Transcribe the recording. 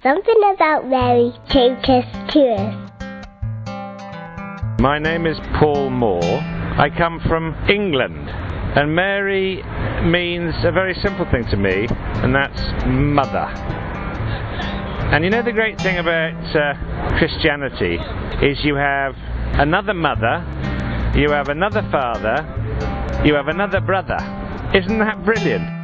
Something about Mary take us to us. My name is Paul Moore. I come from England. And Mary means a very simple thing to me, and that's mother. And you know the great thing about uh, Christianity is you have another mother, you have another father, you have another brother. Isn't that brilliant?